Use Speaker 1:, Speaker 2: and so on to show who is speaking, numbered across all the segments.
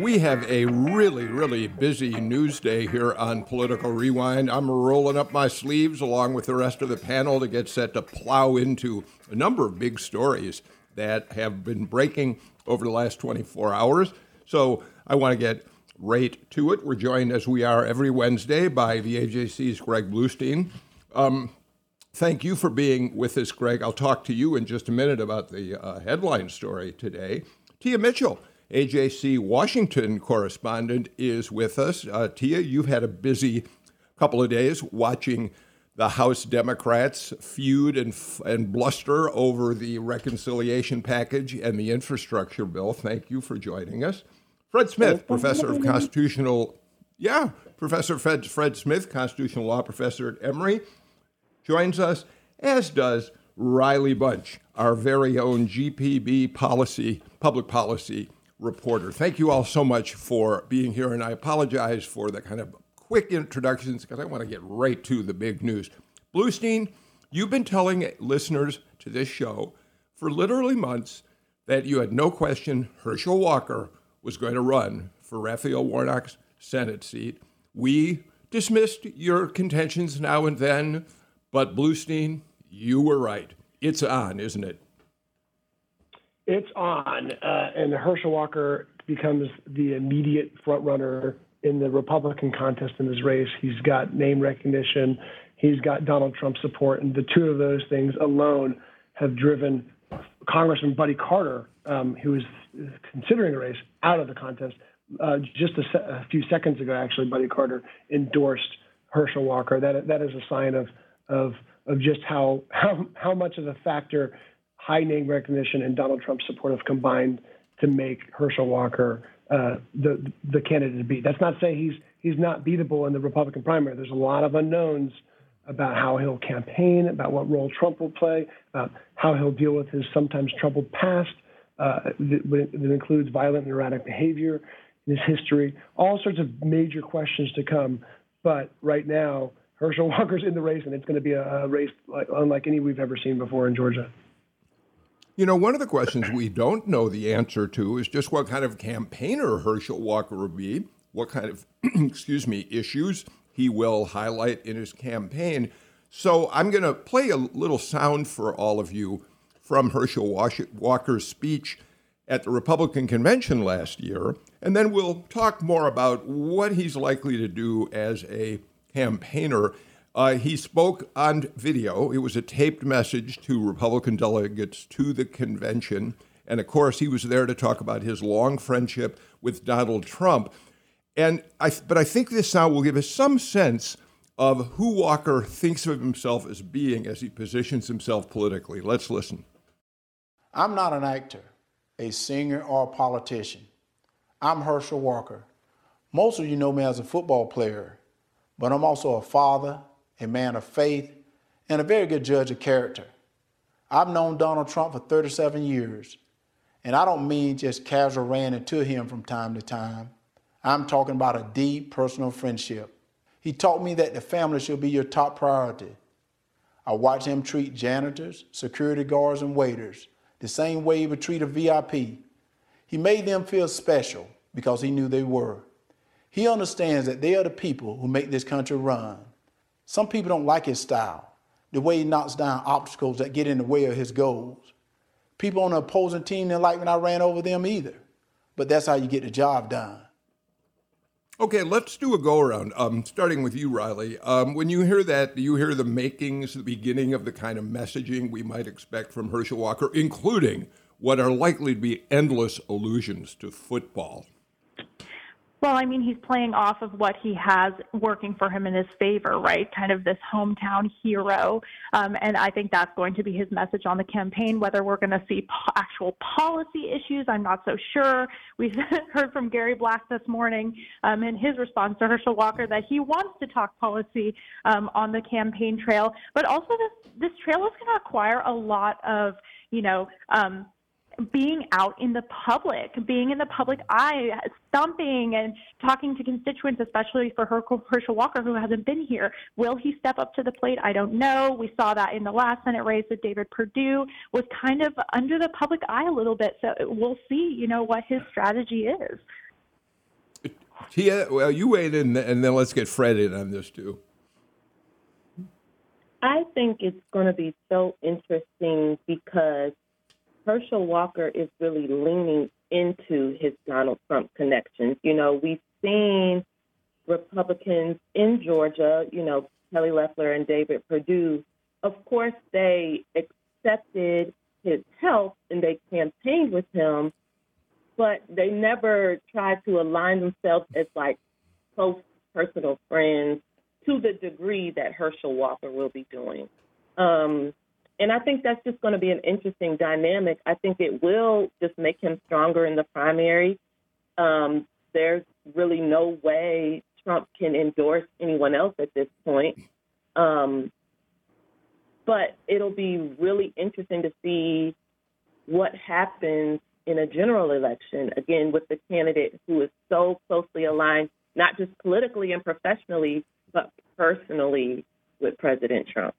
Speaker 1: We have a really, really busy news day here on Political Rewind. I'm rolling up my sleeves along with the rest of the panel to get set to plow into a number of big stories that have been breaking over the last 24 hours. So I want to get right to it. We're joined, as we are every Wednesday, by the AJC's Greg Bluestein. Um, thank you for being with us, Greg. I'll talk to you in just a minute about the uh, headline story today. Tia Mitchell AJC Washington correspondent is with us. Uh, Tia, you've had a busy couple of days watching the House Democrats feud and, and bluster over the reconciliation package and the infrastructure bill. Thank you for joining us. Fred Smith, professor of constitutional, yeah, Professor Fred, Fred Smith, constitutional law professor at Emory, joins us, as does Riley Bunch, our very own GPB policy, public policy reporter. Thank you all so much for being here, and I apologize for the kind of quick introductions because I want to get right to the big news. Bluestein, you've been telling listeners to this show for literally months that you had no question Herschel Walker was going to run for Raphael Warnock's Senate seat. We dismissed your contentions now and then, but Bluestein, you were right. It's on, isn't it?
Speaker 2: It's on, uh, and Herschel Walker becomes the immediate front runner in the Republican contest in this race. He's got name recognition, he's got Donald Trump support, and the two of those things alone have driven Congressman Buddy Carter, um, who is considering a race, out of the contest. Uh, just a, se- a, few seconds ago, actually, Buddy Carter endorsed Herschel Walker. That that is a sign of of of just how how how much of a factor high name recognition and Donald Trump's support have combined to make Herschel Walker uh, the the candidate to beat. That's not to say he's he's not beatable in the Republican primary. There's a lot of unknowns about how he'll campaign, about what role Trump will play, about how he'll deal with his sometimes troubled past uh, that, that includes violent and erratic behavior in his history, all sorts of major questions to come. But right now, Herschel Walker's in the race, and it's going to be a, a race like, unlike any we've ever seen before in Georgia.
Speaker 1: You know, one of the questions we don't know the answer to is just what kind of campaigner Herschel Walker will be, what kind of, excuse me, issues he will highlight in his campaign. So I'm going to play a little sound for all of you from Herschel Walker's speech at the Republican convention last year, and then we'll talk more about what he's likely to do as a campaigner uh, he spoke on video. It was a taped message to Republican delegates to the convention. And of course, he was there to talk about his long friendship with Donald Trump. And I, but I think this sound will give us some sense of who Walker thinks of himself as being as he positions himself politically. Let's listen.
Speaker 3: I'm not an actor, a singer, or a politician. I'm Herschel Walker. Most of you know me as a football player, but I'm also a father, a man of faith, and a very good judge of character. I've known Donald Trump for 37 years, and I don't mean just casual ran into him from time to time. I'm talking about a deep personal friendship. He taught me that the family should be your top priority. I watched him treat janitors, security guards, and waiters the same way he would treat a VIP. He made them feel special because he knew they were. He understands that they are the people who make this country run. Some people don't like his style, the way he knocks down obstacles that get in the way of his goals. People on the opposing team didn't like when I ran over them either. But that's how you get the job done.
Speaker 1: Okay, let's do a go around. Um, starting with you, Riley. Um, when you hear that, do you hear the makings, the beginning of the kind of messaging we might expect from Herschel Walker, including what are likely to be endless allusions to football?
Speaker 4: Well, I mean, he's playing off of what he has working for him in his favor, right? Kind of this hometown hero. Um, and I think that's going to be his message on the campaign. Whether we're going to see po- actual policy issues, I'm not so sure. We've heard from Gary Black this morning um, in his response to Herschel Walker that he wants to talk policy um, on the campaign trail. But also, this, this trail is going to acquire a lot of, you know, um, being out in the public, being in the public eye, stumping and talking to constituents, especially for Herschel Walker, who hasn't been here. Will he step up to the plate? I don't know. We saw that in the last Senate race with David Perdue, was kind of under the public eye a little bit. So we'll see, you know, what his strategy is.
Speaker 1: Yeah, uh, well, you wait in, and then let's get Fred in on this too.
Speaker 5: I think it's going to be so interesting because Herschel Walker is really leaning into his Donald Trump connections. You know, we've seen Republicans in Georgia, you know, Kelly Loeffler and David Perdue, of course, they accepted his help and they campaigned with him, but they never tried to align themselves as like close personal friends to the degree that Herschel Walker will be doing. Um, and I think that's just going to be an interesting dynamic. I think it will just make him stronger in the primary. Um, there's really no way Trump can endorse anyone else at this point. Um, but it'll be really interesting to see what happens in a general election, again, with the candidate who is so closely aligned, not just politically and professionally, but personally with President Trump.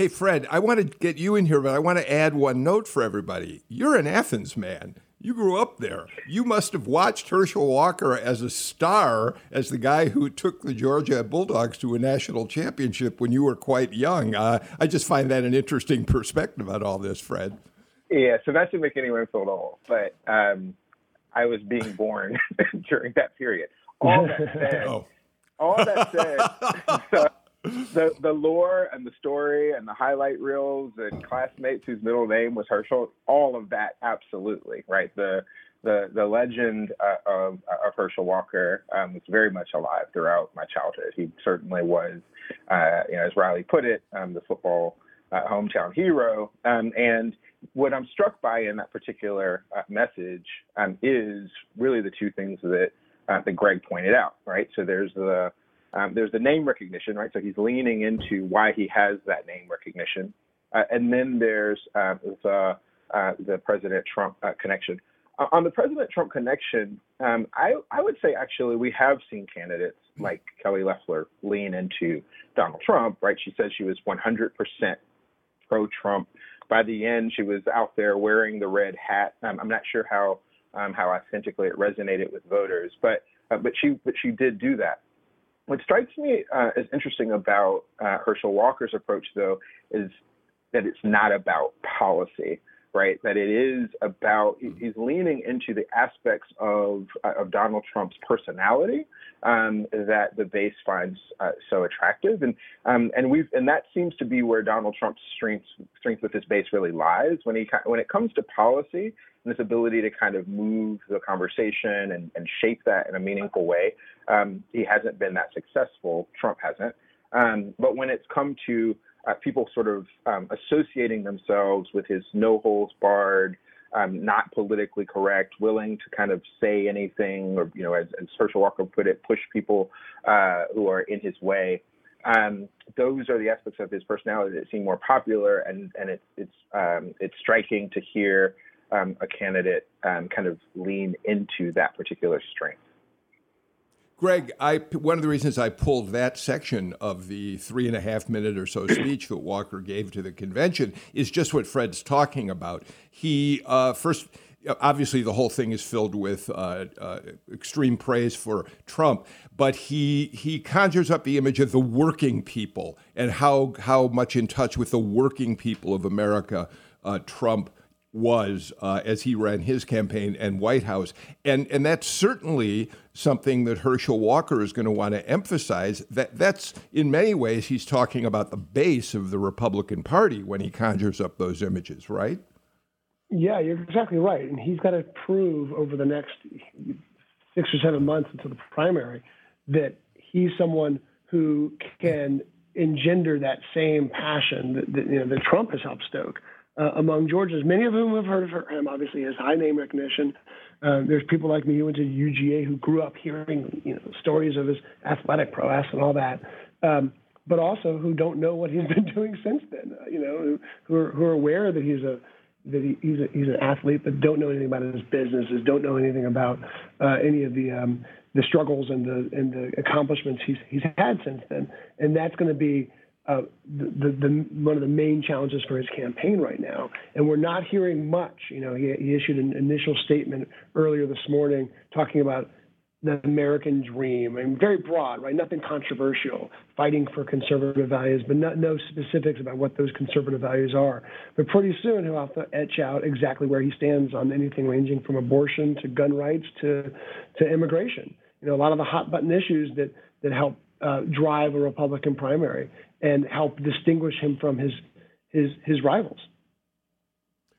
Speaker 1: Hey, Fred, I want to get you in here, but I want to add one note for everybody. You're an Athens man. You grew up there. You must have watched Herschel Walker as a star, as the guy who took the Georgia Bulldogs to a national championship when you were quite young. Uh, I just find that an interesting perspective on all this, Fred.
Speaker 6: Yeah, so that should make anyone feel old, but um, I was being born during that period. All that said, oh. all that said, so, the the lore and the story and the highlight reels and classmates whose middle name was Herschel, all of that, absolutely right. The the the legend uh, of, of Herschel Walker um, was very much alive throughout my childhood. He certainly was, uh, you know, as Riley put it, um, the football uh, hometown hero. Um, and what I'm struck by in that particular uh, message um, is really the two things that uh, that Greg pointed out. Right. So there's the um, there's the name recognition, right? So he's leaning into why he has that name recognition. Uh, and then there's uh, the, uh, the President Trump uh, connection. Uh, on the President Trump connection, um, I, I would say actually we have seen candidates like Kelly Loeffler lean into Donald Trump, right? She said she was 100% pro Trump. By the end, she was out there wearing the red hat. Um, I'm not sure how um, how authentically it resonated with voters, but uh, but she but she did do that. What strikes me uh, as interesting about uh, Herschel Walker's approach, though, is that it's not about policy, right? That it is about he's leaning into the aspects of uh, of Donald Trump's personality um, that the base finds uh, so attractive, and um, and we've and that seems to be where Donald Trump's strength strength with his base really lies when he when it comes to policy and this ability to kind of move the conversation and, and shape that in a meaningful way. Um, he hasn't been that successful. Trump hasn't. Um, but when it's come to uh, people sort of um, associating themselves with his no holes barred, um, not politically correct, willing to kind of say anything, or you know, as, as Herschel Walker put it, push people uh, who are in his way. Um, those are the aspects of his personality that seem more popular, and and it's it's um, it's striking to hear um, a candidate um, kind of lean into that particular strength.
Speaker 1: Greg, I, one of the reasons I pulled that section of the three and a half minute or so speech that Walker gave to the convention is just what Fred's talking about. He uh, first, obviously, the whole thing is filled with uh, uh, extreme praise for Trump, but he he conjures up the image of the working people and how how much in touch with the working people of America uh, Trump was uh, as he ran his campaign and White House. And, and that's certainly something that Herschel Walker is going to want to emphasize. That that's in many ways he's talking about the base of the Republican Party when he conjures up those images, right?
Speaker 2: Yeah, you're exactly right. And he's got to prove over the next six or seven months until the primary, that he's someone who can engender that same passion that, that you know that Trump has helped stoke uh, among Georgians. Many of whom have heard of him. Obviously, his high name recognition. Uh, there's people like me who went to UGA who grew up hearing you know stories of his athletic prowess and all that. Um, but also who don't know what he's been doing since then. Uh, you know, who are, who are aware that he's a that he, he's a, he's an athlete, but don't know anything about his businesses, don't know anything about uh, any of the um, the struggles and the and the accomplishments he's he's had since then, and that's going to be uh, the, the, one of the main challenges for his campaign right now. And we're not hearing much. You know, he, he issued an initial statement earlier this morning talking about the American dream. I mean, very broad, right? Nothing controversial, fighting for conservative values, but not, no specifics about what those conservative values are. But pretty soon he'll have to etch out exactly where he stands on anything ranging from abortion to gun rights to, to immigration. You know, a lot of the hot button issues that, that help uh, drive a Republican primary and help distinguish him from his, his, his rivals.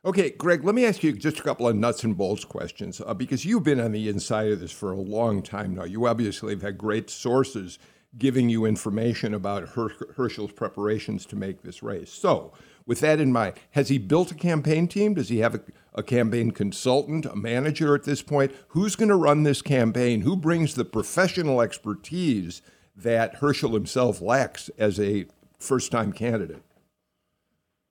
Speaker 1: Okay, Greg, let me ask you just a couple of nuts and bolts questions uh, because you've been on the inside of this for a long time now. You obviously have had great sources giving you information about Her- Herschel's preparations to make this race. So, with that in mind, has he built a campaign team? Does he have a, a campaign consultant, a manager at this point? Who's going to run this campaign? Who brings the professional expertise that Herschel himself lacks as a first time candidate?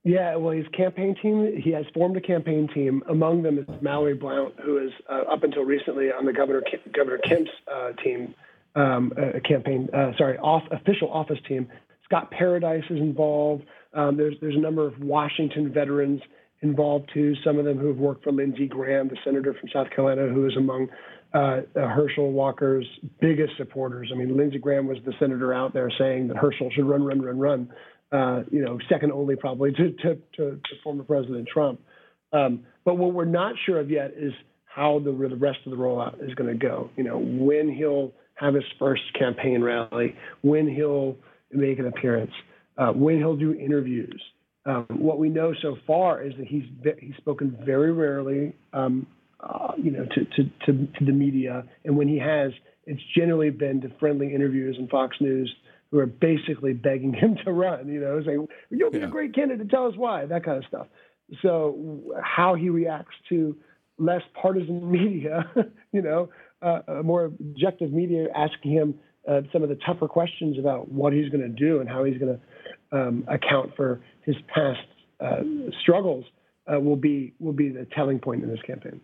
Speaker 2: Yeah, well, his campaign team, he has formed a campaign team. Among them is Mallory Blount, who is uh, up until recently on the Governor Governor Kemp's uh, team, um, a campaign, uh, sorry, off, official office team. Scott Paradise is involved. Um, there's there's a number of Washington veterans involved too. Some of them who have worked for Lindsey Graham, the senator from South Carolina, who is among uh, Herschel Walker's biggest supporters. I mean, Lindsey Graham was the senator out there saying that Herschel should run, run, run, run uh, you know, second only probably to, to, to, to former President Trump. Um, but what we're not sure of yet is how the, the rest of the rollout is going to go. You know, when he'll have his first campaign rally, when he'll make an appearance, uh, when he'll do interviews. Um, what we know so far is that he's he's spoken very rarely, um, uh, you know, to, to, to, to the media, and when he has, it's generally been to friendly interviews in Fox News who are basically begging him to run, you know, saying, You'll be yeah. a great candidate, tell us why, that kind of stuff. So, how he reacts to less partisan media, you know, uh, a more objective media asking him uh, some of the tougher questions about what he's going to do and how he's going to um, account for his past uh, struggles uh, will be will be the telling point in this campaign.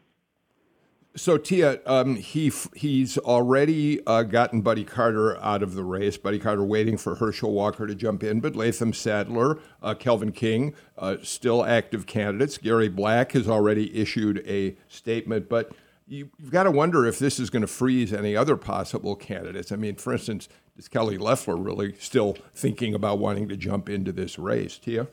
Speaker 1: So Tia, um, he he's already uh, gotten Buddy Carter out of the race. Buddy Carter waiting for Herschel Walker to jump in, but Latham Saddler, uh, Kelvin King, uh, still active candidates. Gary Black has already issued a statement, but you, have got to wonder if this is going to freeze any other possible candidates. I mean, for instance, is Kelly Loeffler really still thinking about wanting to jump into this race? Tia.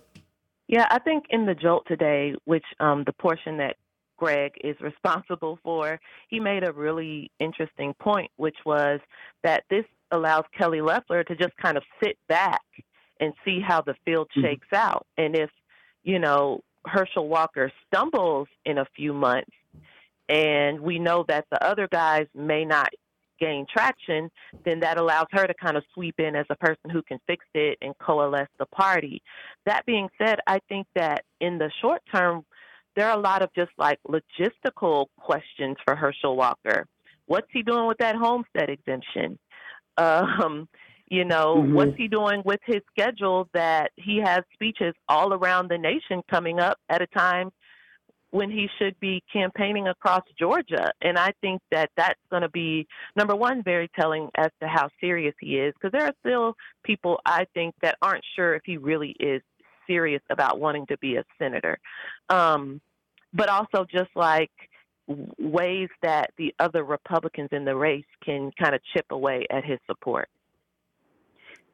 Speaker 5: Yeah, I think in the Jolt today, which um, the portion that Greg is responsible for, he made a really interesting point, which was that this allows Kelly Loeffler to just kind of sit back and see how the field mm-hmm. shakes out. And if, you know, Herschel Walker stumbles in a few months, and we know that the other guys may not gain traction, then that allows her to kind of sweep in as a person who can fix it and coalesce the party. That being said, I think that in the short term, there are a lot of just like logistical questions for Herschel Walker. What's he doing with that homestead exemption? Um, you know, mm-hmm. what's he doing with his schedule that he has speeches all around the nation coming up at a time when he should be campaigning across Georgia? And I think that that's going to be, number one, very telling as to how serious he is, because there are still people, I think, that aren't sure if he really is serious about wanting to be a senator. Um, but also just like ways that the other Republicans in the race can kind of chip away at his support.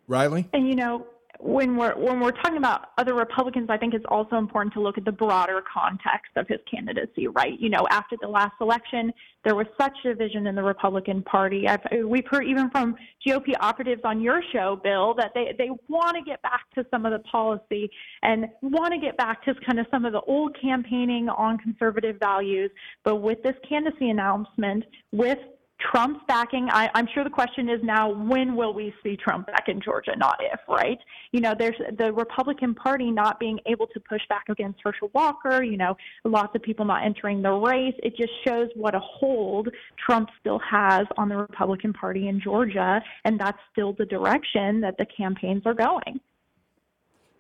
Speaker 1: Riley?
Speaker 4: And you know, when we're when we're talking about other Republicans, I think it's also important to look at the broader context of his candidacy, right? You know, after the last election, there was such division in the Republican Party. I've, we've heard even from GOP operatives on your show, Bill, that they they want to get back to some of the policy and want to get back to kind of some of the old campaigning on conservative values. But with this candidacy announcement, with Trump's backing. I, I'm sure the question is now, when will we see Trump back in Georgia? Not if, right? You know, there's the Republican Party not being able to push back against Herschel Walker. You know, lots of people not entering the race. It just shows what a hold Trump still has on the Republican Party in Georgia, and that's still the direction that the campaigns are going.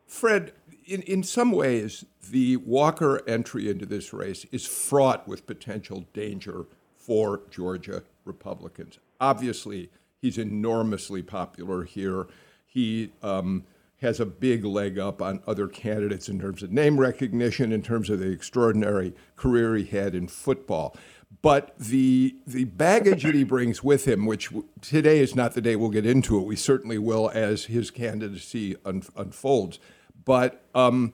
Speaker 1: Fred, in, in some ways, the Walker entry into this race is fraught with potential danger for Georgia Republicans. Obviously, he's enormously popular here. He um, has a big leg up on other candidates in terms of name recognition, in terms of the extraordinary career he had in football. But the the baggage that he brings with him, which today is not the day we'll get into it, we certainly will as his candidacy un, unfolds. But um,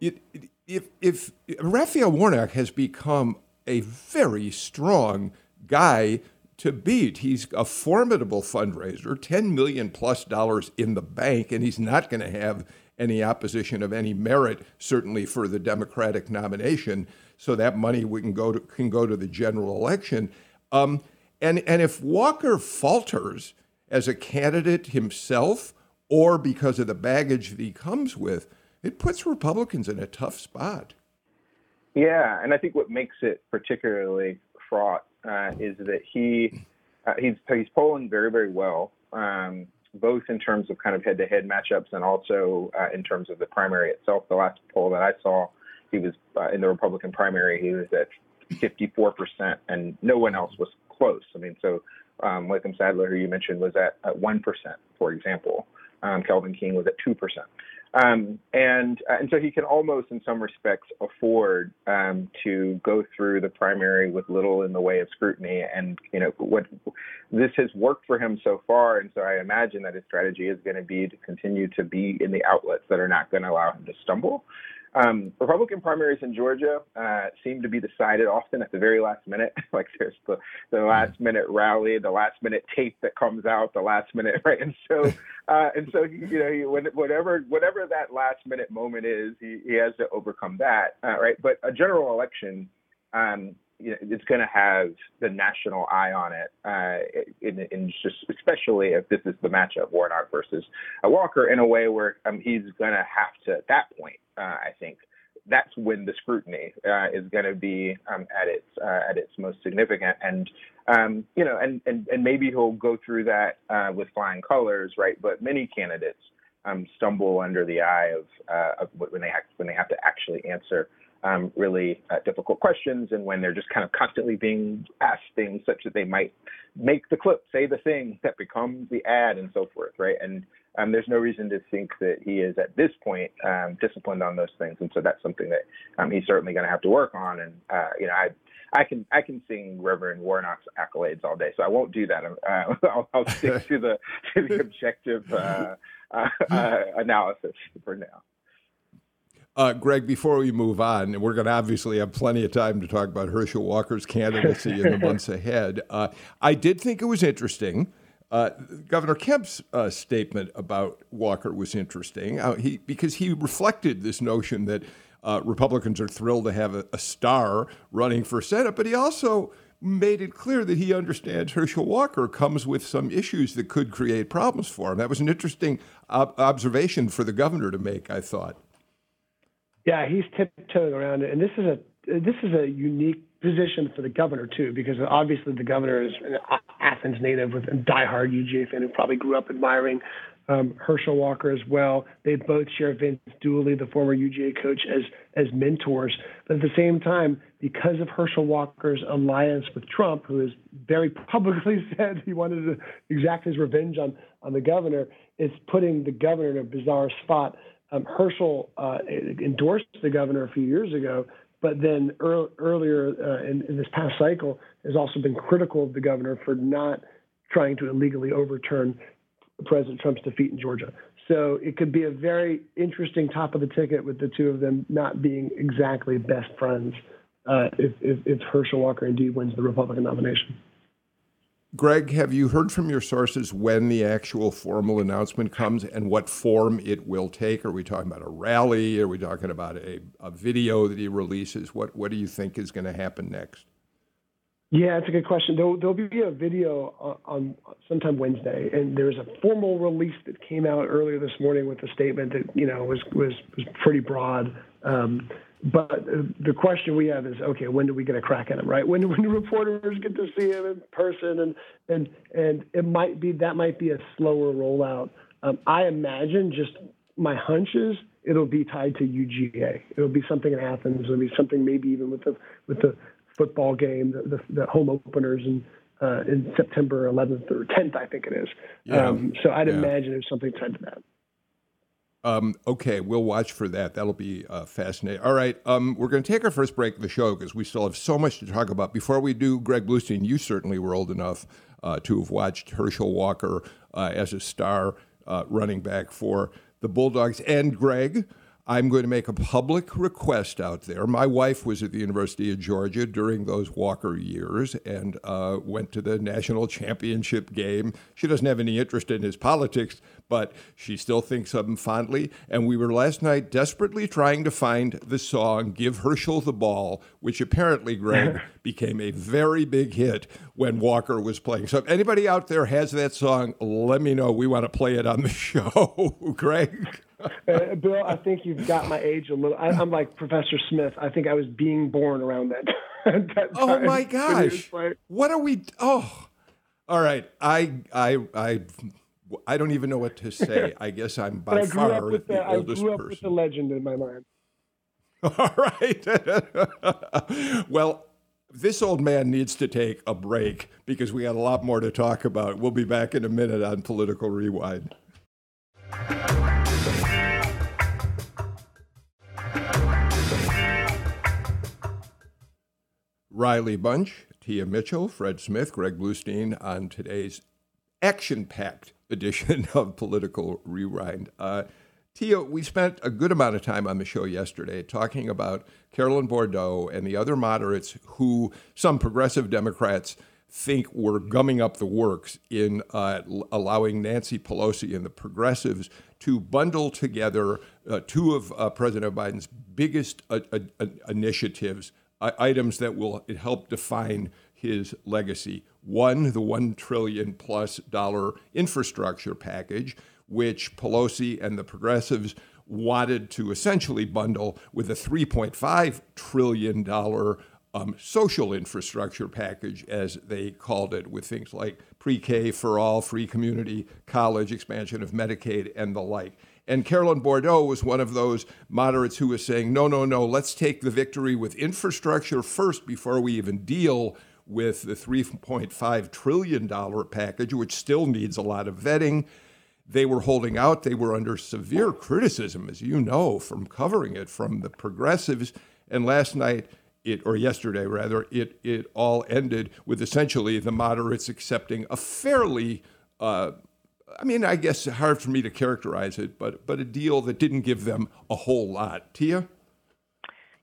Speaker 1: it, it, if, if Raphael Warnock has become a very strong guy to beat. He's a formidable fundraiser, 10 million plus dollars in the bank, and he's not going to have any opposition of any merit, certainly for the Democratic nomination. So that money we can go to can go to the general election. Um, and and if Walker falters as a candidate himself, or because of the baggage that he comes with, it puts Republicans in a tough spot.
Speaker 6: Yeah, and I think what makes it particularly fraught uh, is that he uh, he's he's polling very very well, um, both in terms of kind of head-to-head matchups and also uh, in terms of the primary itself. The last poll that I saw, he was uh, in the Republican primary. He was at 54 percent, and no one else was close. I mean, so um, Latham Saddler, who you mentioned, was at one percent, for example. Um, Kelvin King was at two percent. Um, and uh, and so he can almost, in some respects, afford um, to go through the primary with little in the way of scrutiny. And you know what this has worked for him so far, and so I imagine that his strategy is going to be to continue to be in the outlets that are not going to allow him to stumble. Um, Republican primaries in Georgia uh, seem to be decided often at the very last minute. like there's the, the last minute rally, the last minute tape that comes out, the last minute, right? And so, uh, and so, you know, he, whatever whatever that last minute moment is, he, he has to overcome that, uh, right? But a general election, um, you know, it's going to have the national eye on it, uh, in, in, just especially if this is the matchup Warnock versus Walker in a way where um, he's going to have to at that point uh, I think that's when the scrutiny uh, is going to be um, at its uh, at its most significant, and um, you know, and, and and maybe he'll go through that uh, with flying colors, right? But many candidates um, stumble under the eye of, uh, of when they have when they have to actually answer um, really uh, difficult questions, and when they're just kind of constantly being asked things such that they might make the clip, say the thing that becomes the ad, and so forth, right? And um, there's no reason to think that he is at this point um, disciplined on those things, and so that's something that um, he's certainly going to have to work on. And uh, you know, I I can I can sing Reverend Warnock's accolades all day, so I won't do that. Uh, I'll, I'll, stick to the to the objective uh, uh, uh analysis for now.
Speaker 1: Uh, Greg, before we move on, we're going to obviously have plenty of time to talk about Herschel Walker's candidacy in the months ahead. I did think it was interesting uh, Governor Kemp's uh, statement about Walker was interesting uh, he, because he reflected this notion that uh, Republicans are thrilled to have a, a, star running for Senate, but he also made it clear that he understands Herschel Walker comes with some issues that could create problems for him. That was an interesting ob- observation for the governor to make, I thought.
Speaker 2: Yeah, he's tiptoeing around it, and this is a this is a unique position for the governor too, because obviously the governor is an Athens native with a diehard UGA fan who probably grew up admiring um, Herschel Walker as well. They both share Vince Dooley, the former UGA coach, as as mentors. But at the same time, because of Herschel Walker's alliance with Trump, who has very publicly said he wanted to exact his revenge on on the governor, it's putting the governor in a bizarre spot. Um, Herschel uh, endorsed the governor a few years ago, but then earl- earlier uh, in, in, this past cycle has also been critical of the governor for not trying to illegally overturn President Trump's defeat in Georgia. So it could be a very interesting top of the ticket with the two of them not being exactly best friends uh, if, if, if Herschel Walker indeed wins the Republican nomination.
Speaker 1: Greg, have you heard from your sources when the actual formal announcement comes and what form it will take? Are we talking about a rally? Are we talking about a, a video that he releases? What, what do you think is going to happen next?
Speaker 2: Yeah, it's a good question. There'll, there'll be a video on, on, sometime Wednesday, and there's a formal release that came out earlier this morning with a statement that you know was was was pretty broad. Um, but the question we have is, okay, when do we get a crack at him, right? When when do reporters get to see him in person, and and and it might be that might be a slower rollout. Um, I imagine just my hunches. it'll be tied to UGA. It'll be something in Athens. It'll be something maybe even with the with the football game, the, the, the home openers in uh, in September 11th or 10th, I think it is. Yeah. Um, so I'd yeah. imagine there's something tied to that.
Speaker 1: Um, okay, we'll watch for that. That'll be uh, fascinating. All right, um, we're going to take our first break of the show because we still have so much to talk about. Before we do, Greg Bluestein, you certainly were old enough uh, to have watched Herschel Walker uh, as a star uh, running back for the Bulldogs. And Greg, I'm going to make a public request out there. My wife was at the University of Georgia during those Walker years and uh, went to the national championship game. She doesn't have any interest in his politics, but she still thinks of him fondly. And we were last night desperately trying to find the song Give Herschel the Ball, which apparently, Greg, became a very big hit when Walker was playing. So if anybody out there has that song, let me know. We want to play it on the show. Greg?
Speaker 2: uh, Bill, I think you've got my age a little. I, am like Professor Smith. I think I was being born around that.
Speaker 1: that oh my gosh! What are we? Oh, all right. I I I I don't even know what to say. I guess I'm by
Speaker 2: I
Speaker 1: far the,
Speaker 2: the,
Speaker 1: oldest
Speaker 2: I grew up
Speaker 1: person.
Speaker 2: with the legend in my mind.
Speaker 1: All right. well, this old man needs to take a break because we got a lot more to talk about. We'll be back in a minute on Political Rewind. Riley Bunch, Tia Mitchell, Fred Smith, Greg Bluestein on today's action packed edition of Political Rewind. Uh, Tia, we spent a good amount of time on the show yesterday talking about Carolyn Bourdeaux and the other moderates who some progressive Democrats think were gumming up the works in uh, allowing Nancy Pelosi and the progressives to bundle together uh, two of uh, President Biden's biggest uh, uh, initiatives items that will help define his legacy. One, the one trillion plus dollar infrastructure package, which Pelosi and the progressives wanted to essentially bundle with a 3.5 trillion dollar um, social infrastructure package, as they called it, with things like pre K for all, free community college, expansion of Medicaid, and the like. And Carolyn Bourdeaux was one of those moderates who was saying, no, no, no, let's take the victory with infrastructure first before we even deal with the $3.5 trillion package, which still needs a lot of vetting. They were holding out. They were under severe criticism, as you know, from covering it from the progressives. And last night, it, or yesterday rather, it, it all ended with essentially the moderates accepting a fairly uh, I mean, I guess hard for me to characterize it, but but a deal that didn't give them a whole lot. Tia?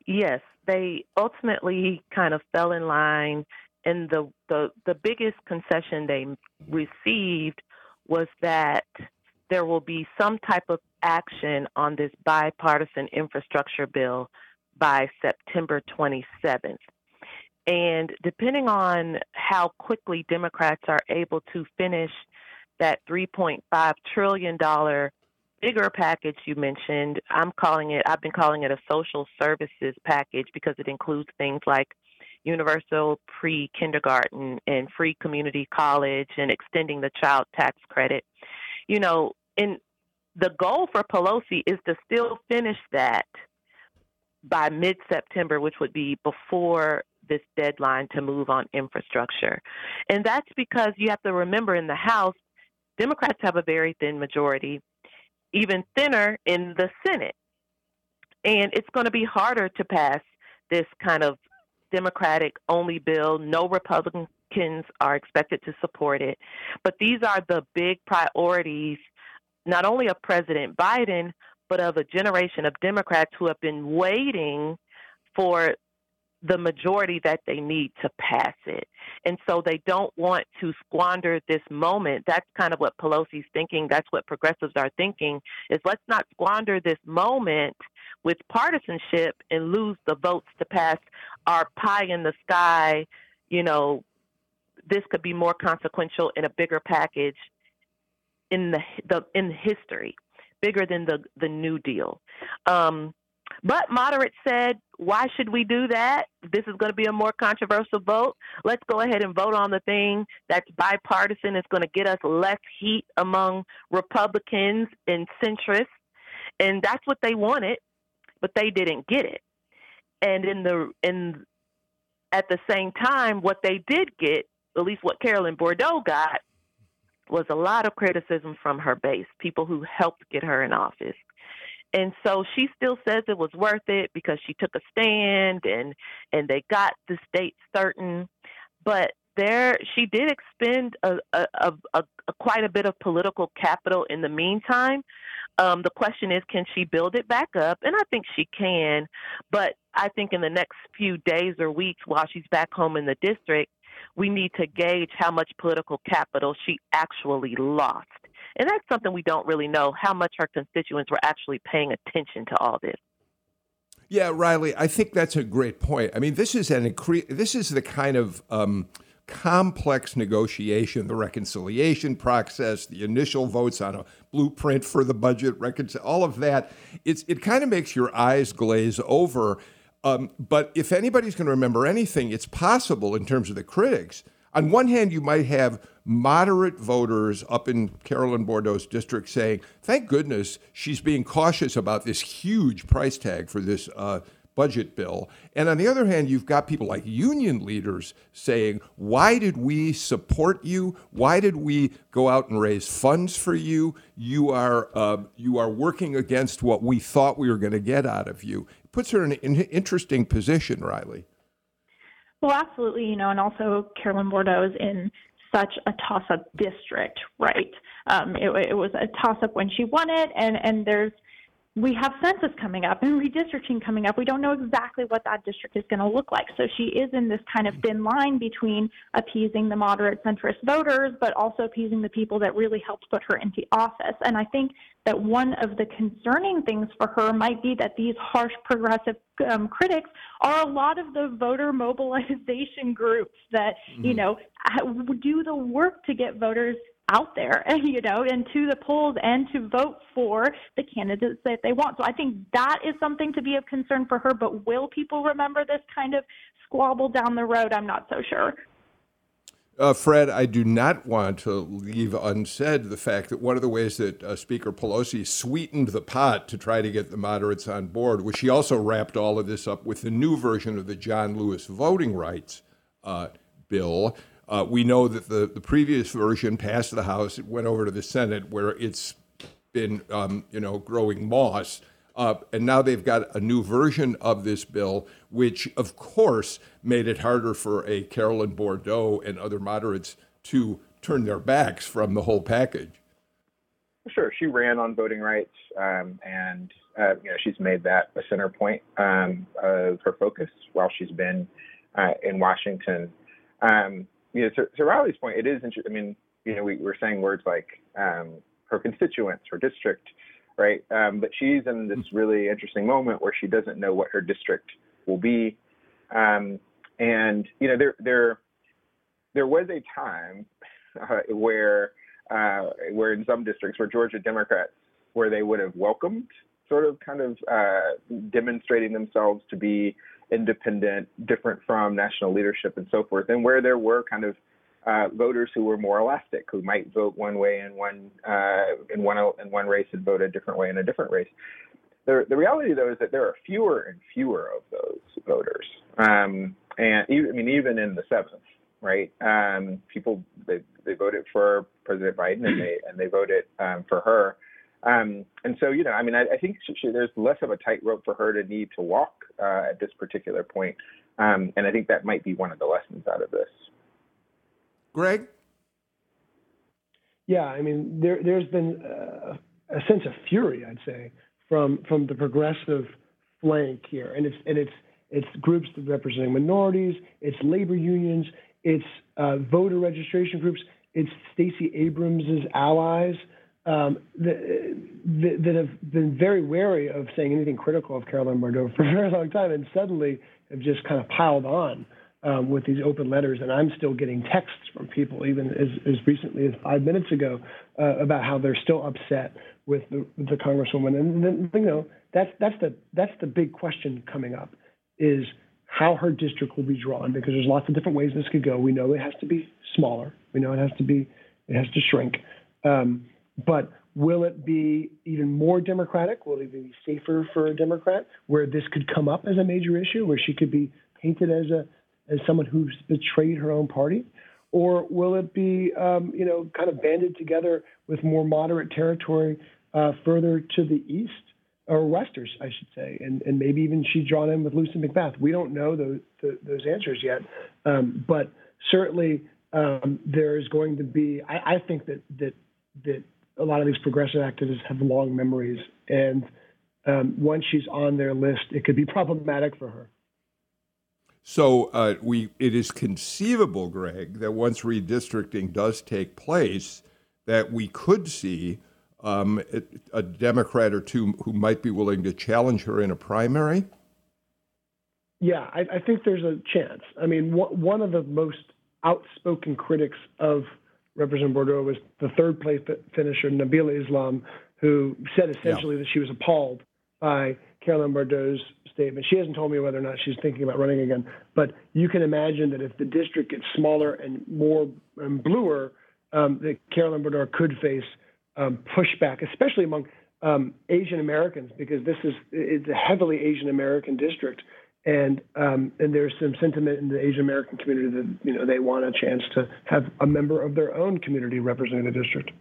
Speaker 5: Yes, they ultimately kind of fell in line, and the the the biggest concession they received was that there will be some type of action on this bipartisan infrastructure bill by September 27th. And depending on how quickly Democrats are able to finish that $3.5 trillion bigger package you mentioned, I'm calling it, I've been calling it a social services package because it includes things like universal pre kindergarten and free community college and extending the child tax credit. You know, in the goal for Pelosi is to still finish that by mid September, which would be before this deadline to move on infrastructure. And that's because you have to remember in the House, Democrats have a very thin majority, even thinner in the Senate. And it's going to be harder to pass this kind of Democratic only bill. No Republicans are expected to support it. But these are the big priorities, not only of President Biden, but of a generation of Democrats who have been waiting for the majority that they need to pass it. And so they don't want to squander this moment. That's kind of what Pelosi's thinking. That's what progressives are thinking is let's not squander this moment with partisanship and lose the votes to pass our pie in the sky you know, this could be more consequential in a bigger package in the, the in history, bigger than the the New Deal. Um, but moderates said, why should we do that? This is going to be a more controversial vote. Let's go ahead and vote on the thing that's bipartisan. It's going to get us less heat among Republicans and centrists. And that's what they wanted, but they didn't get it. And in the in at the same time, what they did get, at least what Carolyn Bourdeaux got, was a lot of criticism from her base, people who helped get her in office. And so she still says it was worth it because she took a stand and and they got the state certain. But there, she did expend a, a, a, a quite a bit of political capital in the meantime. Um, the question is, can she build it back up? And I think she can. But I think in the next few days or weeks, while she's back home in the district, we need to gauge how much political capital she actually lost. And that's something we don't really know how much her constituents were actually paying attention to all this.
Speaker 1: Yeah, Riley, I think that's a great point. I mean, this is an incre- this is the kind of um, complex negotiation, the reconciliation process, the initial votes on a blueprint for the budget, reconcil- all of that. It's it kind of makes your eyes glaze over. Um, but if anybody's going to remember anything, it's possible in terms of the critics. On one hand, you might have moderate voters up in Carolyn Bourdeaux's district saying, thank goodness she's being cautious about this huge price tag for this uh, budget bill. And on the other hand, you've got people like union leaders saying, why did we support you? Why did we go out and raise funds for you? You are, uh, you are working against what we thought we were going to get out of you. It puts her in an interesting position, Riley.
Speaker 4: Well, absolutely, you know, and also Carolyn Bourdeaux is in such a toss-up district, right? Um, it, it was a toss-up when she won it, and and there's we have census coming up and redistricting coming up. We don't know exactly what that district is going to look like. So she is in this kind of thin line between appeasing the moderate centrist voters, but also appeasing the people that really helped put her into office. And I think that one of the concerning things for her might be that these harsh progressive um, critics are a lot of the voter mobilization groups that, mm-hmm. you know, do the work to get voters out there, you know, and to the polls and to vote for the candidates that they want. So I think that is something to be of concern for her. But will people remember this kind of squabble down the road? I'm not so sure.
Speaker 1: Uh, Fred, I do not want to leave unsaid the fact that one of the ways that uh, Speaker Pelosi sweetened the pot to try to get the moderates on board was she also wrapped all of this up with the new version of the John Lewis voting rights uh, bill, uh, we know that the, the previous version passed the House, it went over to the Senate, where it's been, um, you know, growing moss. Uh, and now they've got a new version of this bill, which, of course, made it harder for a Carolyn Bourdeaux and other moderates to turn their backs from the whole package.
Speaker 6: Sure, she ran on voting rights, um, and uh, you know she's made that a center point um, of her focus while she's been uh, in Washington. Um, you know, to, to Riley's point, it is interesting. I mean, you know, we were saying words like um, her constituents, her district, right? Um, but she's in this really interesting moment where she doesn't know what her district will be. Um, and you know, there there there was a time uh, where uh, where in some districts where Georgia Democrats where they would have welcomed sort of kind of uh, demonstrating themselves to be independent, different from national leadership and so forth, and where there were kind of uh, voters who were more elastic, who might vote one way in one uh, in one in one race and vote a different way in a different race. The, the reality, though, is that there are fewer and fewer of those voters, um, and even, I mean, even in the seventh, right? Um, people they they voted for President Biden and they and they voted um, for her. Um, and so, you know, I mean, I, I think she, she, there's less of a tightrope for her to need to walk uh, at this particular point. Um, and I think that might be one of the lessons out of this.
Speaker 1: Greg?
Speaker 2: Yeah, I mean, there, there's been uh, a sense of fury, I'd say, from from the progressive flank here, and it's and it's it's groups representing minorities, it's labor unions, it's uh, voter registration groups, it's Stacey Abrams' allies um, that, that, have been very wary of saying anything critical of Carolyn Bourdeaux for a very long time, and suddenly have just kind of piled on um, with these open letters, and I'm still getting texts from people, even as, as recently as five minutes ago, uh, about how they're still upset with the, the congresswoman. And then, you know, that's that's the that's the big question coming up, is how her district will be drawn because there's lots of different ways this could go. We know it has to be smaller. We know it has to be it has to shrink. Um, but will it be even more democratic? Will it be safer for a Democrat where this could come up as a major issue, where she could be painted as a as someone who's betrayed her own party? Or will it be, um, you know, kind of banded together with more moderate territory uh, further to the east or westers, I should say, and, and maybe even she's drawn in with Lucy McBath. We don't know those the, those answers yet, um, but certainly um, there is going to be. I, I think that that that a lot of these progressive activists have long memories, and um, once she's on their list, it could be problematic for her.
Speaker 1: So uh, we, it is conceivable, Greg, that once redistricting does take place, that we could see um, a, Democrat or two who might be willing to challenge her in a primary.
Speaker 2: Yeah, I, I think there's a chance. I mean, one of the most outspoken critics of Representative Bourdeaux was the third place finisher, Nabilah Islam, who said essentially yeah. that she was appalled by Carolyn Bourdeaux's statement. She hasn't told me whether or not she's thinking about running again, but you can imagine that if the district gets smaller and more and bluer, um, that Carolyn Bourdeaux could face um, pushback, especially among um, Asian Americans, because this is it's a heavily Asian American district, and um, and there's some sentiment in the Asian American community that you know they want a chance to have a member of their own community representing the district.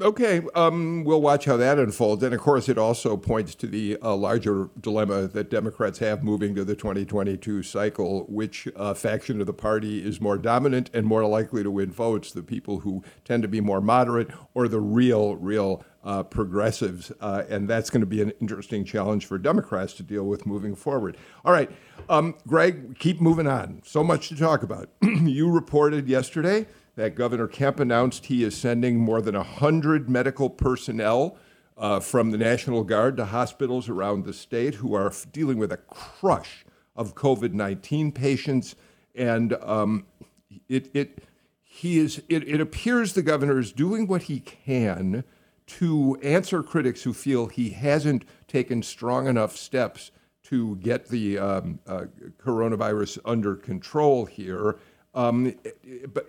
Speaker 1: Okay, um, we'll watch how that unfolds. And of course, it also points to the uh, larger dilemma that Democrats have moving to the 2022 cycle. Which uh, faction of the party is more dominant and more likely to win votes? The people who tend to be more moderate or the real, real uh, progressives? Uh, and that's going to be an interesting challenge for Democrats to deal with moving forward. All right, um, Greg, keep moving on. So much to talk about. you reported yesterday that Governor Kemp announced he is sending more than 100 medical personnel uh, from the National Guard to hospitals around the state who are dealing with a crush of COVID 19 patients. And um, it, it, he is, it, it appears the governor is doing what he can to answer critics who feel he hasn't taken strong enough steps to get the um, uh, coronavirus under control here. Um,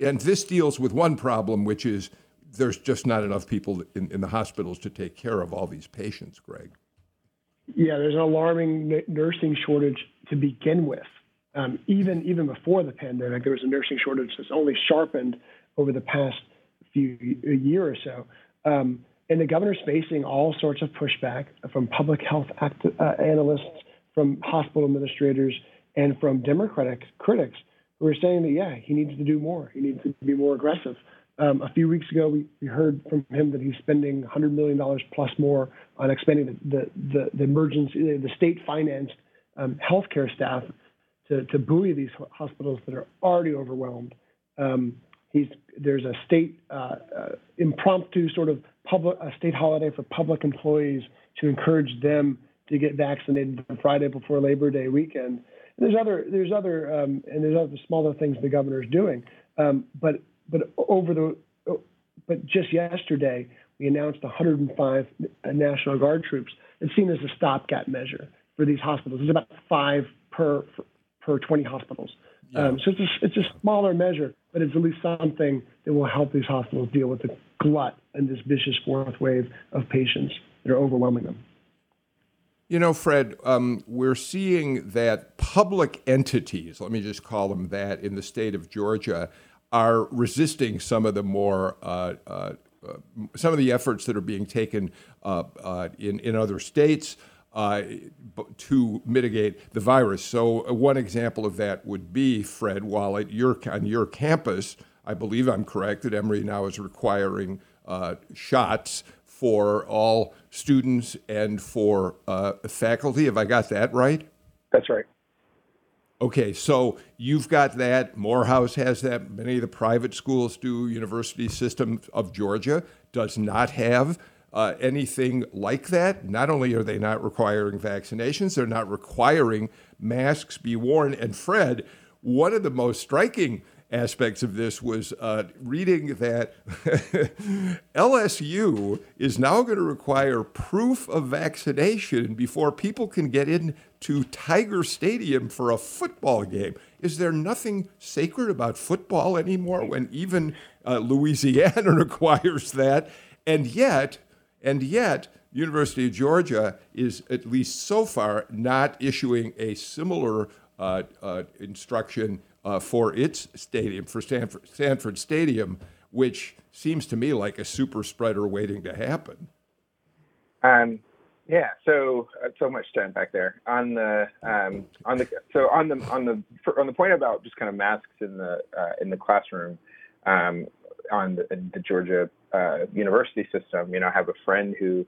Speaker 1: and this deals with one problem, which is there's just not enough people in, in the hospitals to take care of all these patients, Greg.
Speaker 2: Yeah, there's an alarming nursing shortage to begin with. Um, even even before the pandemic, there was a nursing shortage that's only sharpened over the past few year or so. Um, and the governor's facing all sorts of pushback from public health act, uh, analysts, from hospital administrators, and from Democratic critics who are saying that, yeah, he needs to do more. He needs to be more aggressive. Um, a few weeks ago, we, we heard from him that he's spending $100 million plus more on expanding the, the, the, the emergency, the state financed um, healthcare staff to, to buoy these hospitals that are already overwhelmed. Um, he's, there's a state uh, uh, impromptu sort of public, a state holiday for public employees to encourage them to get vaccinated on Friday before Labor Day weekend there's other there's other um, and there's other smaller things the governor is doing. Um, but but over the but just yesterday we announced 105 National Guard troops. It's seen as a stopgap measure for these hospitals. It's about five per per 20 hospitals. Yeah. Um, so it's a, it's a smaller measure, but it's at least something that will help these hospitals deal with the glut and this vicious fourth wave of patients that are overwhelming them.
Speaker 1: You know, Fred, um, we're seeing that public entities, let me just call them that, in the state of Georgia are resisting some of the more uh, uh, uh, some of the efforts that are being taken uh, uh, in in other states uh, to mitigate the virus. So one example of that would be Fred, while at your on your campus, I believe I'm correct that Emory now is requiring shots for all students and for uh, faculty. Have I got that right?
Speaker 6: That's right.
Speaker 1: Okay, so you've got that. Morehouse has that. Many of the private schools do. University System of Georgia does not have uh, anything like that. Not only are they not requiring vaccinations, they're not requiring masks be worn. And Fred, one of the most striking aspects of this was uh, reading that LSU is now going to require proof of vaccination before people can get into Tiger Stadium for a football game. Is there nothing sacred about football anymore when even uh, Louisiana requires that? And yet, and yet, University of Georgia is at least so far not issuing a similar uh, uh, instruction uh, for its stadium, for Stanford, Sanford Stadium, which seems to me like a super spreader waiting to happen.
Speaker 6: Um, yeah, so uh, so much to unpack there on the um, on the so on the on the on the point about just kind of masks in the uh, in the classroom um, on the, the Georgia uh, university system. You know, I have a friend who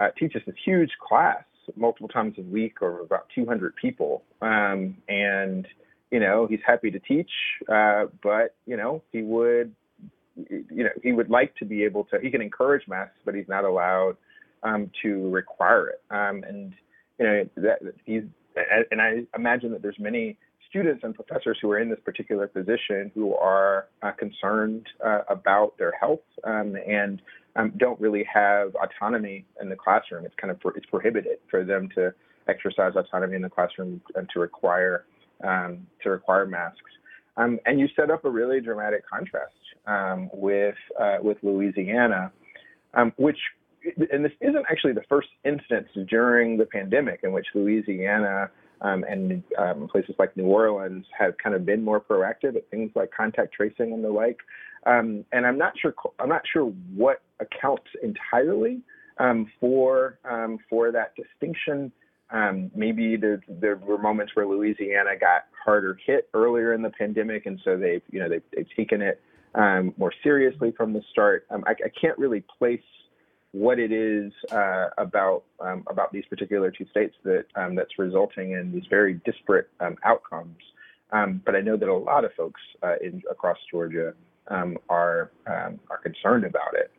Speaker 6: uh, teaches this huge class multiple times a week over about 200 people, um, and you know, he's happy to teach, uh, but you know, he would, you know, he would like to be able to. He can encourage masks, but he's not allowed um, to require it. Um, and you know, that he's, and I imagine that there's many students and professors who are in this particular position who are uh, concerned uh, about their health um, and um, don't really have autonomy in the classroom. It's kind of it's prohibited for them to exercise autonomy in the classroom and to require um, to require masks. Um, and you set up a really dramatic contrast um, with uh, with Louisiana, um, which and this isn't actually the first instance during the pandemic in which Louisiana um, and um, places like New Orleans have kind of been more proactive at things like contact tracing and the like. and I'm not sure I'm not sure what accounts entirely for for that distinction um, maybe there, there were moments where Louisiana got harder hit earlier in the pandemic, and so they've you know they've, they've taken it um, more seriously from the start. Um, I, I, can't really place what it is uh, about um, about these particular two states that um, that's resulting in these very disparate um, outcomes. but I know that a lot of folks uh, in across Georgia are are concerned about it.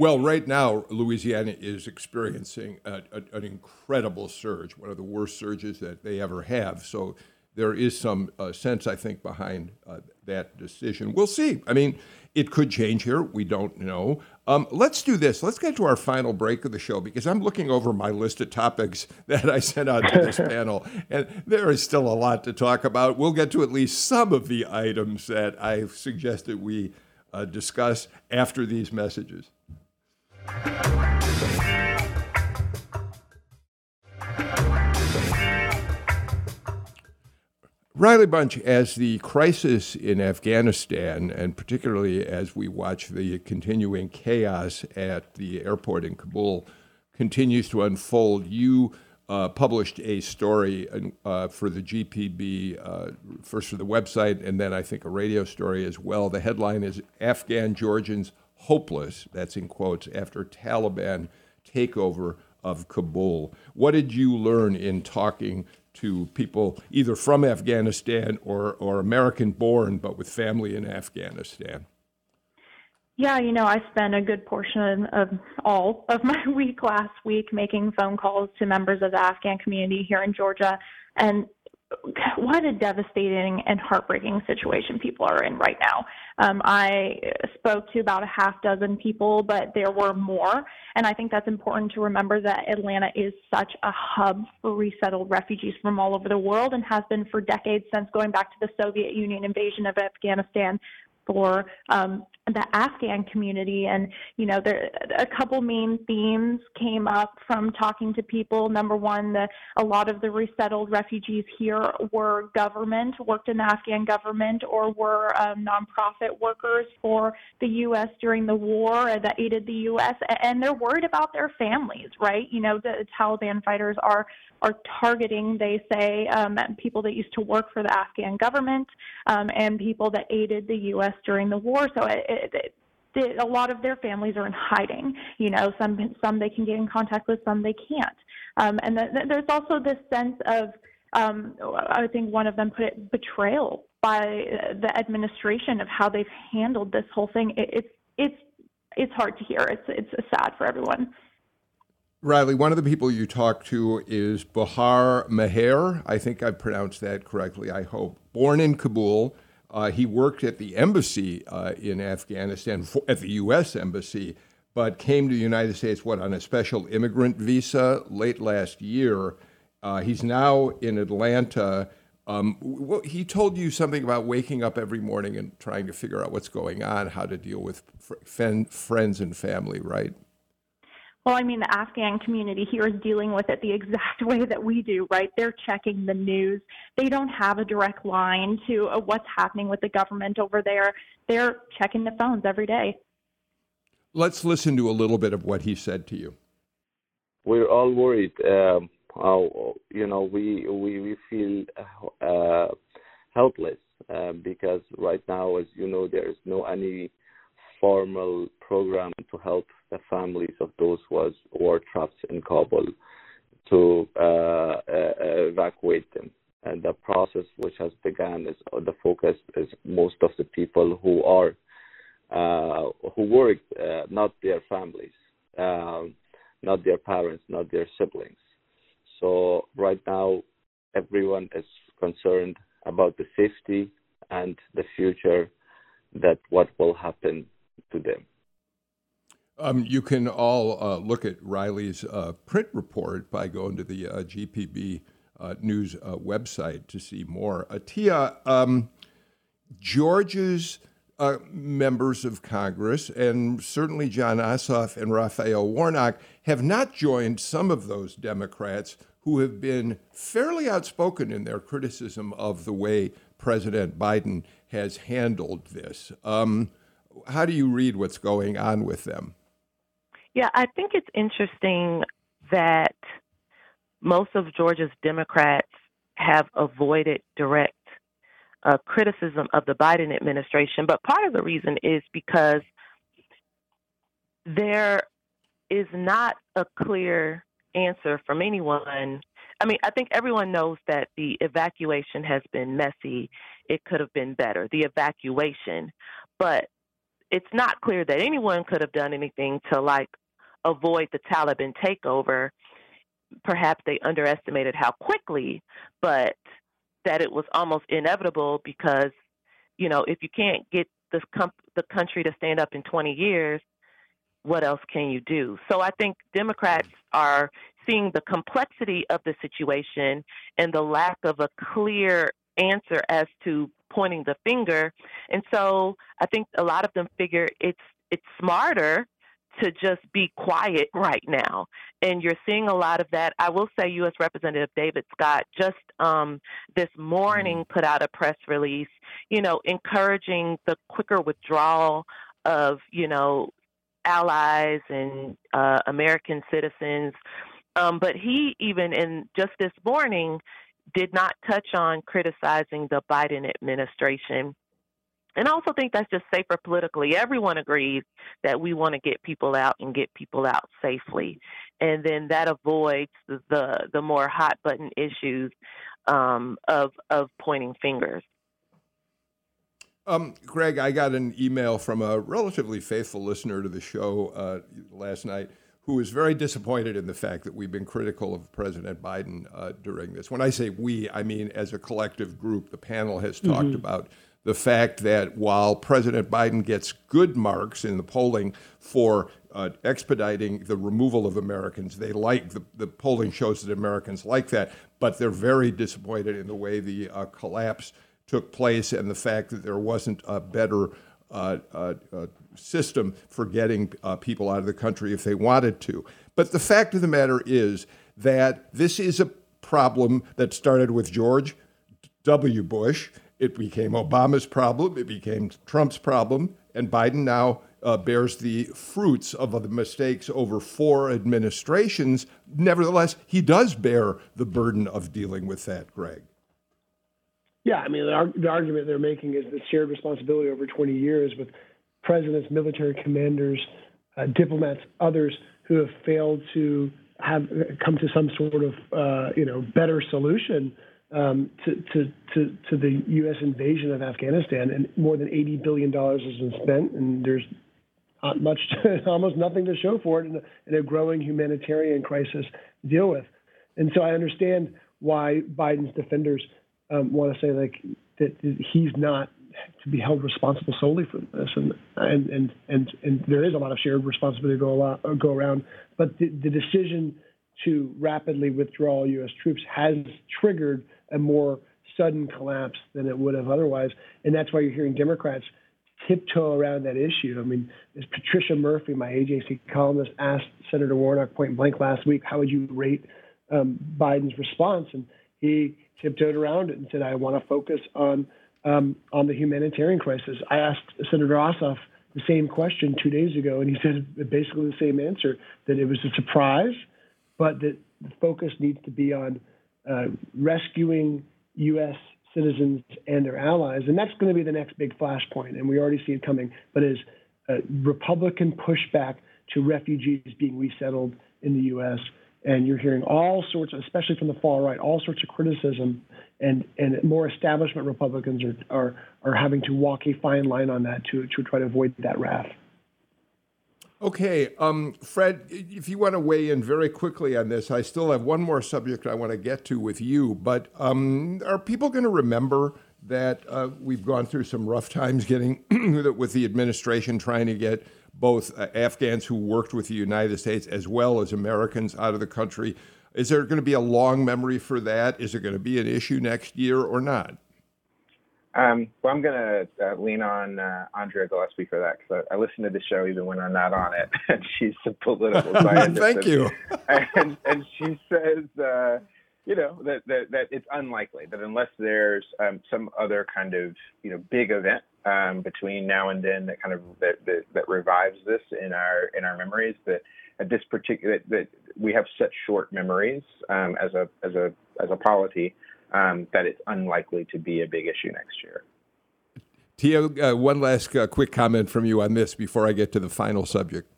Speaker 1: Well, right now, Louisiana is experiencing a, a, an incredible surge, one of the worst surges that they ever have. So there is some uh, sense, I think, behind uh, that decision. We'll see. I mean, it could change here. We don't know. Um, let's do this. Let's get to our final break of the show because I'm looking over my list of topics that I sent out to this panel, and there is still a lot to talk about. We'll get to at least some of the items that I've suggested we uh, discuss after these messages. Riley Bunch, as the crisis in Afghanistan, and particularly as we watch the continuing chaos at the airport in Kabul, continues to unfold, you uh, published a story uh, for the GPB, uh, first for the website, and then I think a radio story as well. The headline is Afghan Georgians hopeless, that's in quotes, after Taliban takeover of Kabul. What did you learn in talking to people either from Afghanistan or, or American born but with family in Afghanistan?
Speaker 4: Yeah, you know, I spent a good portion of all of my week last week making phone calls to members of the Afghan community here in Georgia. And what a devastating and heartbreaking situation people are in right now. Um, I spoke to about a half dozen people, but there were more. And I think that's important to remember that Atlanta is such a hub for resettled refugees from all over the world and has been for decades since going back to the Soviet Union invasion of Afghanistan for um, the Afghan community. And, you know, there a couple main themes came up from talking to people. Number one, the, a lot of the resettled refugees here were government, worked in the Afghan government, or were um, nonprofit workers for the U.S. during the war that aided the U.S. And they're worried about their families, right? You know, the Taliban fighters are are targeting, they say, um, people that used to work for the Afghan government um, and people that aided the U.S. during the war. So it, it, it, a lot of their families are in hiding. You know, some some they can get in contact with, some they can't. Um, and the, the, there's also this sense of, um, I think one of them put it, betrayal by the administration of how they've handled this whole thing. It, it's it's it's hard to hear. It's it's sad for everyone.
Speaker 1: Riley, one of the people you talked to is Bahar Meher. I think I pronounced that correctly, I hope. Born in Kabul, uh, he worked at the embassy uh, in Afghanistan, for, at the U.S. embassy, but came to the United States, what, on a special immigrant visa late last year. Uh, he's now in Atlanta. Um, he told you something about waking up every morning and trying to figure out what's going on, how to deal with fr- friends and family, right?
Speaker 4: Well, I mean, the Afghan community here is dealing with it the exact way that we do, right? They're checking the news. They don't have a direct line to uh, what's happening with the government over there. They're checking the phones every day.
Speaker 1: Let's listen to a little bit of what he said to you.
Speaker 7: We're all worried. Um, how you know we we we feel uh, helpless uh, because right now, as you know, there is no any formal program to help the families of those who, was, are trapped in Kabul to uh, uh, evacuate them. And the process which has begun is the focus is most of the people who are uh, who worked, uh, not their families, um, not their parents, not their siblings. So right now, everyone is concerned about the safety and the future that what will happen to them.
Speaker 1: Um, you can all uh, look at Riley's uh, print report by going to the uh, GPB uh, News uh, website to see more. Tia, um, Georgia's uh, members of Congress, and certainly Jon Ossoff and Raphael Warnock, have not joined some of those Democrats who have been fairly outspoken in their criticism of the way President Biden has handled this. Um, how do you read what's going on with them?
Speaker 5: Yeah, I think it's interesting that most of Georgia's Democrats have avoided direct uh, criticism of the Biden administration. But part of the reason is because there is not a clear answer from anyone. I mean, I think everyone knows that the evacuation has been messy. It could have been better, the evacuation. But it's not clear that anyone could have done anything to like avoid the Taliban takeover. Perhaps they underestimated how quickly, but that it was almost inevitable because, you know, if you can't get com- the country to stand up in 20 years, what else can you do? So I think Democrats are seeing the complexity of the situation and the lack of a clear answer as to pointing the finger. And so I think a lot of them figure it's it's smarter to just be quiet right now. And you're seeing a lot of that. I will say U.S. Representative David Scott just um, this morning mm-hmm. put out a press release, you know, encouraging the quicker withdrawal of, you know, allies and uh, American citizens. Um, but he even in just this morning did not touch on criticizing the Biden administration. And I also think that's just safer politically. Everyone agrees that we want to get people out and get people out safely, and then that avoids the the, more hot button issues um, of of pointing fingers.
Speaker 1: Um, Greg, I got an email from a relatively faithful listener to the show uh, last night who is very disappointed in the fact that we've been critical of President Biden uh, during this. When I say we, I mean as a collective group. The panel has talked mm-hmm. about the fact that while President Biden gets good marks in the polling for uh, expediting the removal of Americans, they like the, the polling shows that Americans like that, but they're very disappointed in the way the uh, collapse took place and the fact that there wasn't a better system for getting uh, people out of the country if they wanted to. But the fact of the matter is that this is a problem that started with George W. Bush. It became Obama's problem. It became Trump's problem. And Biden now uh, bears the fruits of the mistakes over four administrations. Nevertheless, he does bear the burden of dealing with that, Greg.
Speaker 2: Yeah, I mean, the, the argument they're making is the shared responsibility over 20 years with presidents, military commanders, uh, diplomats, others who have failed to have come to some sort of uh, you know better solution um, to, to, to, to the U.S. invasion of Afghanistan. And more than 80 billion dollars has been spent, and there's not much, almost nothing to show for it in a, in a growing humanitarian crisis to deal with. And so I understand why Biden's defenders um, want to say like that he's not to be held responsible solely for this, and and and and, and there is a lot of shared responsibility to go, lot, go around. But the, the decision to rapidly withdraw U.S. troops has triggered a more sudden collapse than it would have otherwise, and that's why you're hearing Democrats tiptoe around that issue. I mean, as Patricia Murphy, my AJC columnist, asked Senator Warnock point blank last week, how would you rate um, Biden's response? And he tiptoed around it and said, I want to focus on um, on the humanitarian crisis. I asked Senator Ossoff the same question two days ago, and he said basically the same answer that it was a surprise, but that the focus needs to be on uh, rescuing U.S. citizens and their allies. And that's going to be the next big flashpoint, and we already see it coming, but is uh, Republican pushback to refugees being resettled in the U.S and you're hearing all sorts, especially from the far right, all sorts of criticism, and and more establishment Republicans are are are having to walk a fine line on that to to try to avoid that wrath.
Speaker 1: Okay, um, Fred, if you want to weigh in very quickly on this, I still have one more subject I want to get to with you. But um, are people going to remember that uh, we've gone through some rough times getting with the administration trying to get both uh, Afghans who worked with the United States as well as Americans out of the country. Is there going to be a long memory for that? Is it going to be an issue next year or not?
Speaker 6: Um, well, I'm going to uh, lean on uh, Andra Gillespie for that because I, I listen to the show even when I'm not on it, and she's a political scientist.
Speaker 1: Thank you.
Speaker 6: and, and she says, uh, you know, that, that, that it's unlikely that unless there's um, some other kind of you know big event um, between now and then that kind of that, that, that revives this in our in our memories that at this particular that, that we have such short memories um, as a as a as a polity um, that it's unlikely to be a big issue next year.
Speaker 1: Tia, uh, one last uh, quick comment from you on this before I get to the final subject.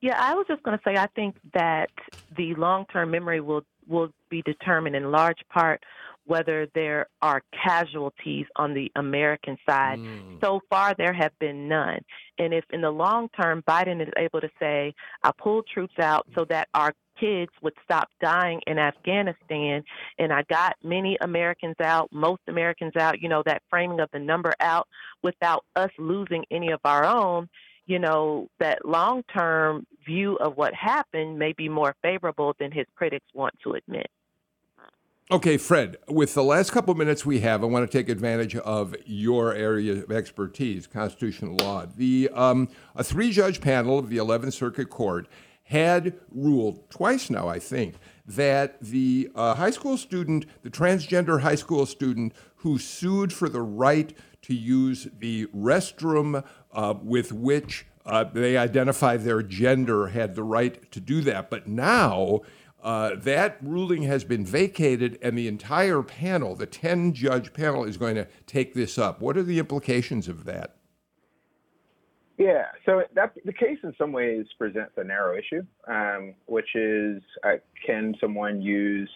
Speaker 8: Yeah, I was just going to say I think that the long-term memory will will be determined in large part whether there are casualties on the American side. Mm. So far, there have been none. And if in the long term, Biden is able to say, I pulled troops out so that our kids would stop dying in Afghanistan, and I got many Americans out, most Americans out, you know, that framing of the number out without us losing any of our own. You know, that long term view of what happened may be more favorable than his critics want to admit.
Speaker 1: Okay, Fred, with the last couple of minutes we have, I want to take advantage of your area of expertise, constitutional law. The um, a three-judge panel of the 11th Circuit Court had ruled twice now, I think, that the uh, high school student, the transgender high school student who sued for the right to use the restroom uh, with which uh, they identify their gender had the right to do that. But now uh, that ruling has been vacated, and the entire panel, the 10 judge panel, is going to take this up. What are the implications of that?
Speaker 6: Yeah, so that the case in some ways presents a narrow issue, um, which is uh, can someone use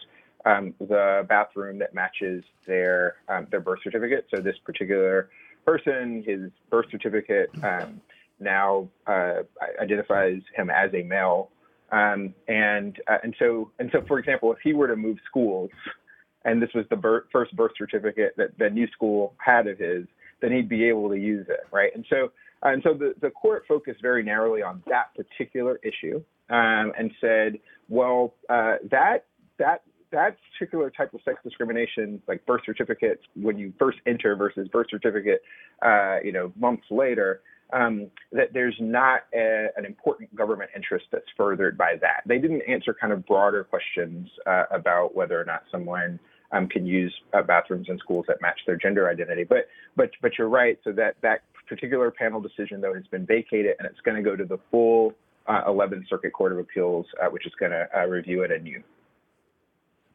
Speaker 6: um, the bathroom that matches their um, their birth certificate? So this particular person, his birth certificate um, now uh, identifies him as a male um, and uh, and so and so, for example, if he were to move schools, and this was the first birth certificate that the new school had of his, then he'd be able to use it, right? And so and so the, the court focused very narrowly on that particular issue um, and said, well, uh, that that that particular type of sex discrimination, like birth certificates when you first enter versus birth certificate, uh, you know, months later, um, that there's not a, an important government interest that's furthered by that. They didn't answer kind of broader questions uh, about whether or not someone um, can use uh, bathrooms in schools that match their gender identity. But but but you're right. So that that particular panel decision though has been vacated, and it's going to go to the full uh, 11th Circuit Court of Appeals, uh, which is going to uh, review it anew.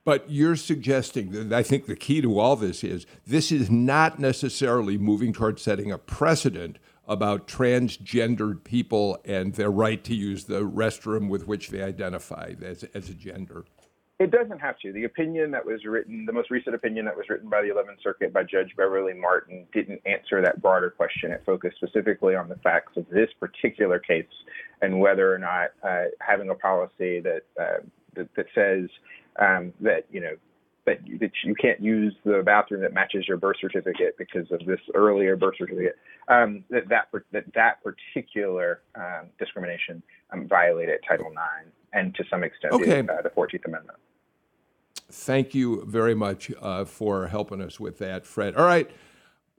Speaker 1: But you're suggesting that I think the key to all this is this is not necessarily moving towards setting a precedent about transgendered people and their right to use the restroom with which they identify as, as a gender.
Speaker 6: It doesn't have to. The opinion that was written, the most recent opinion that was written by the 11th Circuit by Judge Beverly Martin, didn't answer that broader question. It focused specifically on the facts of this particular case and whether or not uh, having a policy that, uh, that, that says um, that you know that you, that you can't use the bathroom that matches your birth certificate because of this earlier birth certificate. Um, that that that that particular um, discrimination um, violated Title IX and to some extent
Speaker 1: okay.
Speaker 6: the, uh, the Fourteenth Amendment.
Speaker 1: Thank you very much uh, for helping us with that, Fred. All right.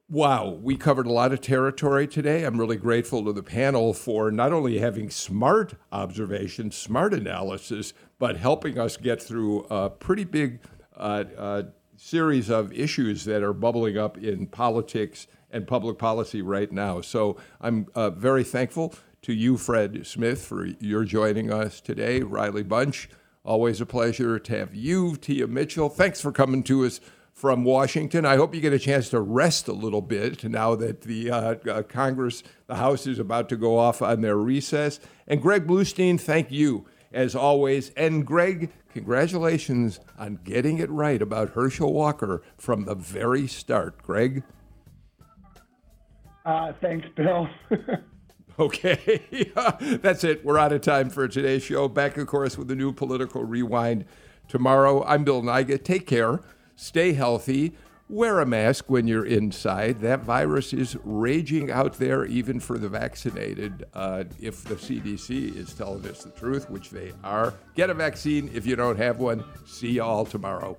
Speaker 1: Wow, we covered a lot of territory today. I'm really grateful to the panel for not only having smart observations, smart analysis, but helping us get through a pretty big uh, uh, series of issues that are bubbling up in politics and public policy right now. So I'm uh, very thankful to you, Fred Smith, for your joining us today. Riley Bunch, always a pleasure to have you. Tia Mitchell, thanks for coming to us from Washington. I hope you get a chance to rest a little bit now that the uh, uh, Congress, the House is about to go off on their recess. And Greg Bluestein, thank you as always. And Greg, congratulations on getting it right about Herschel Walker from the very start. Greg?
Speaker 2: Uh, thanks, Bill.
Speaker 1: okay, that's it. We're out of time for today's show. Back, of course, with a new political rewind tomorrow. I'm Bill Nigut. Take care stay healthy, wear a mask when you're inside. That virus is raging out there, even for the vaccinated. Uh, if the CDC is telling us the truth, which they are, get a vaccine if you don't have one. See you all tomorrow.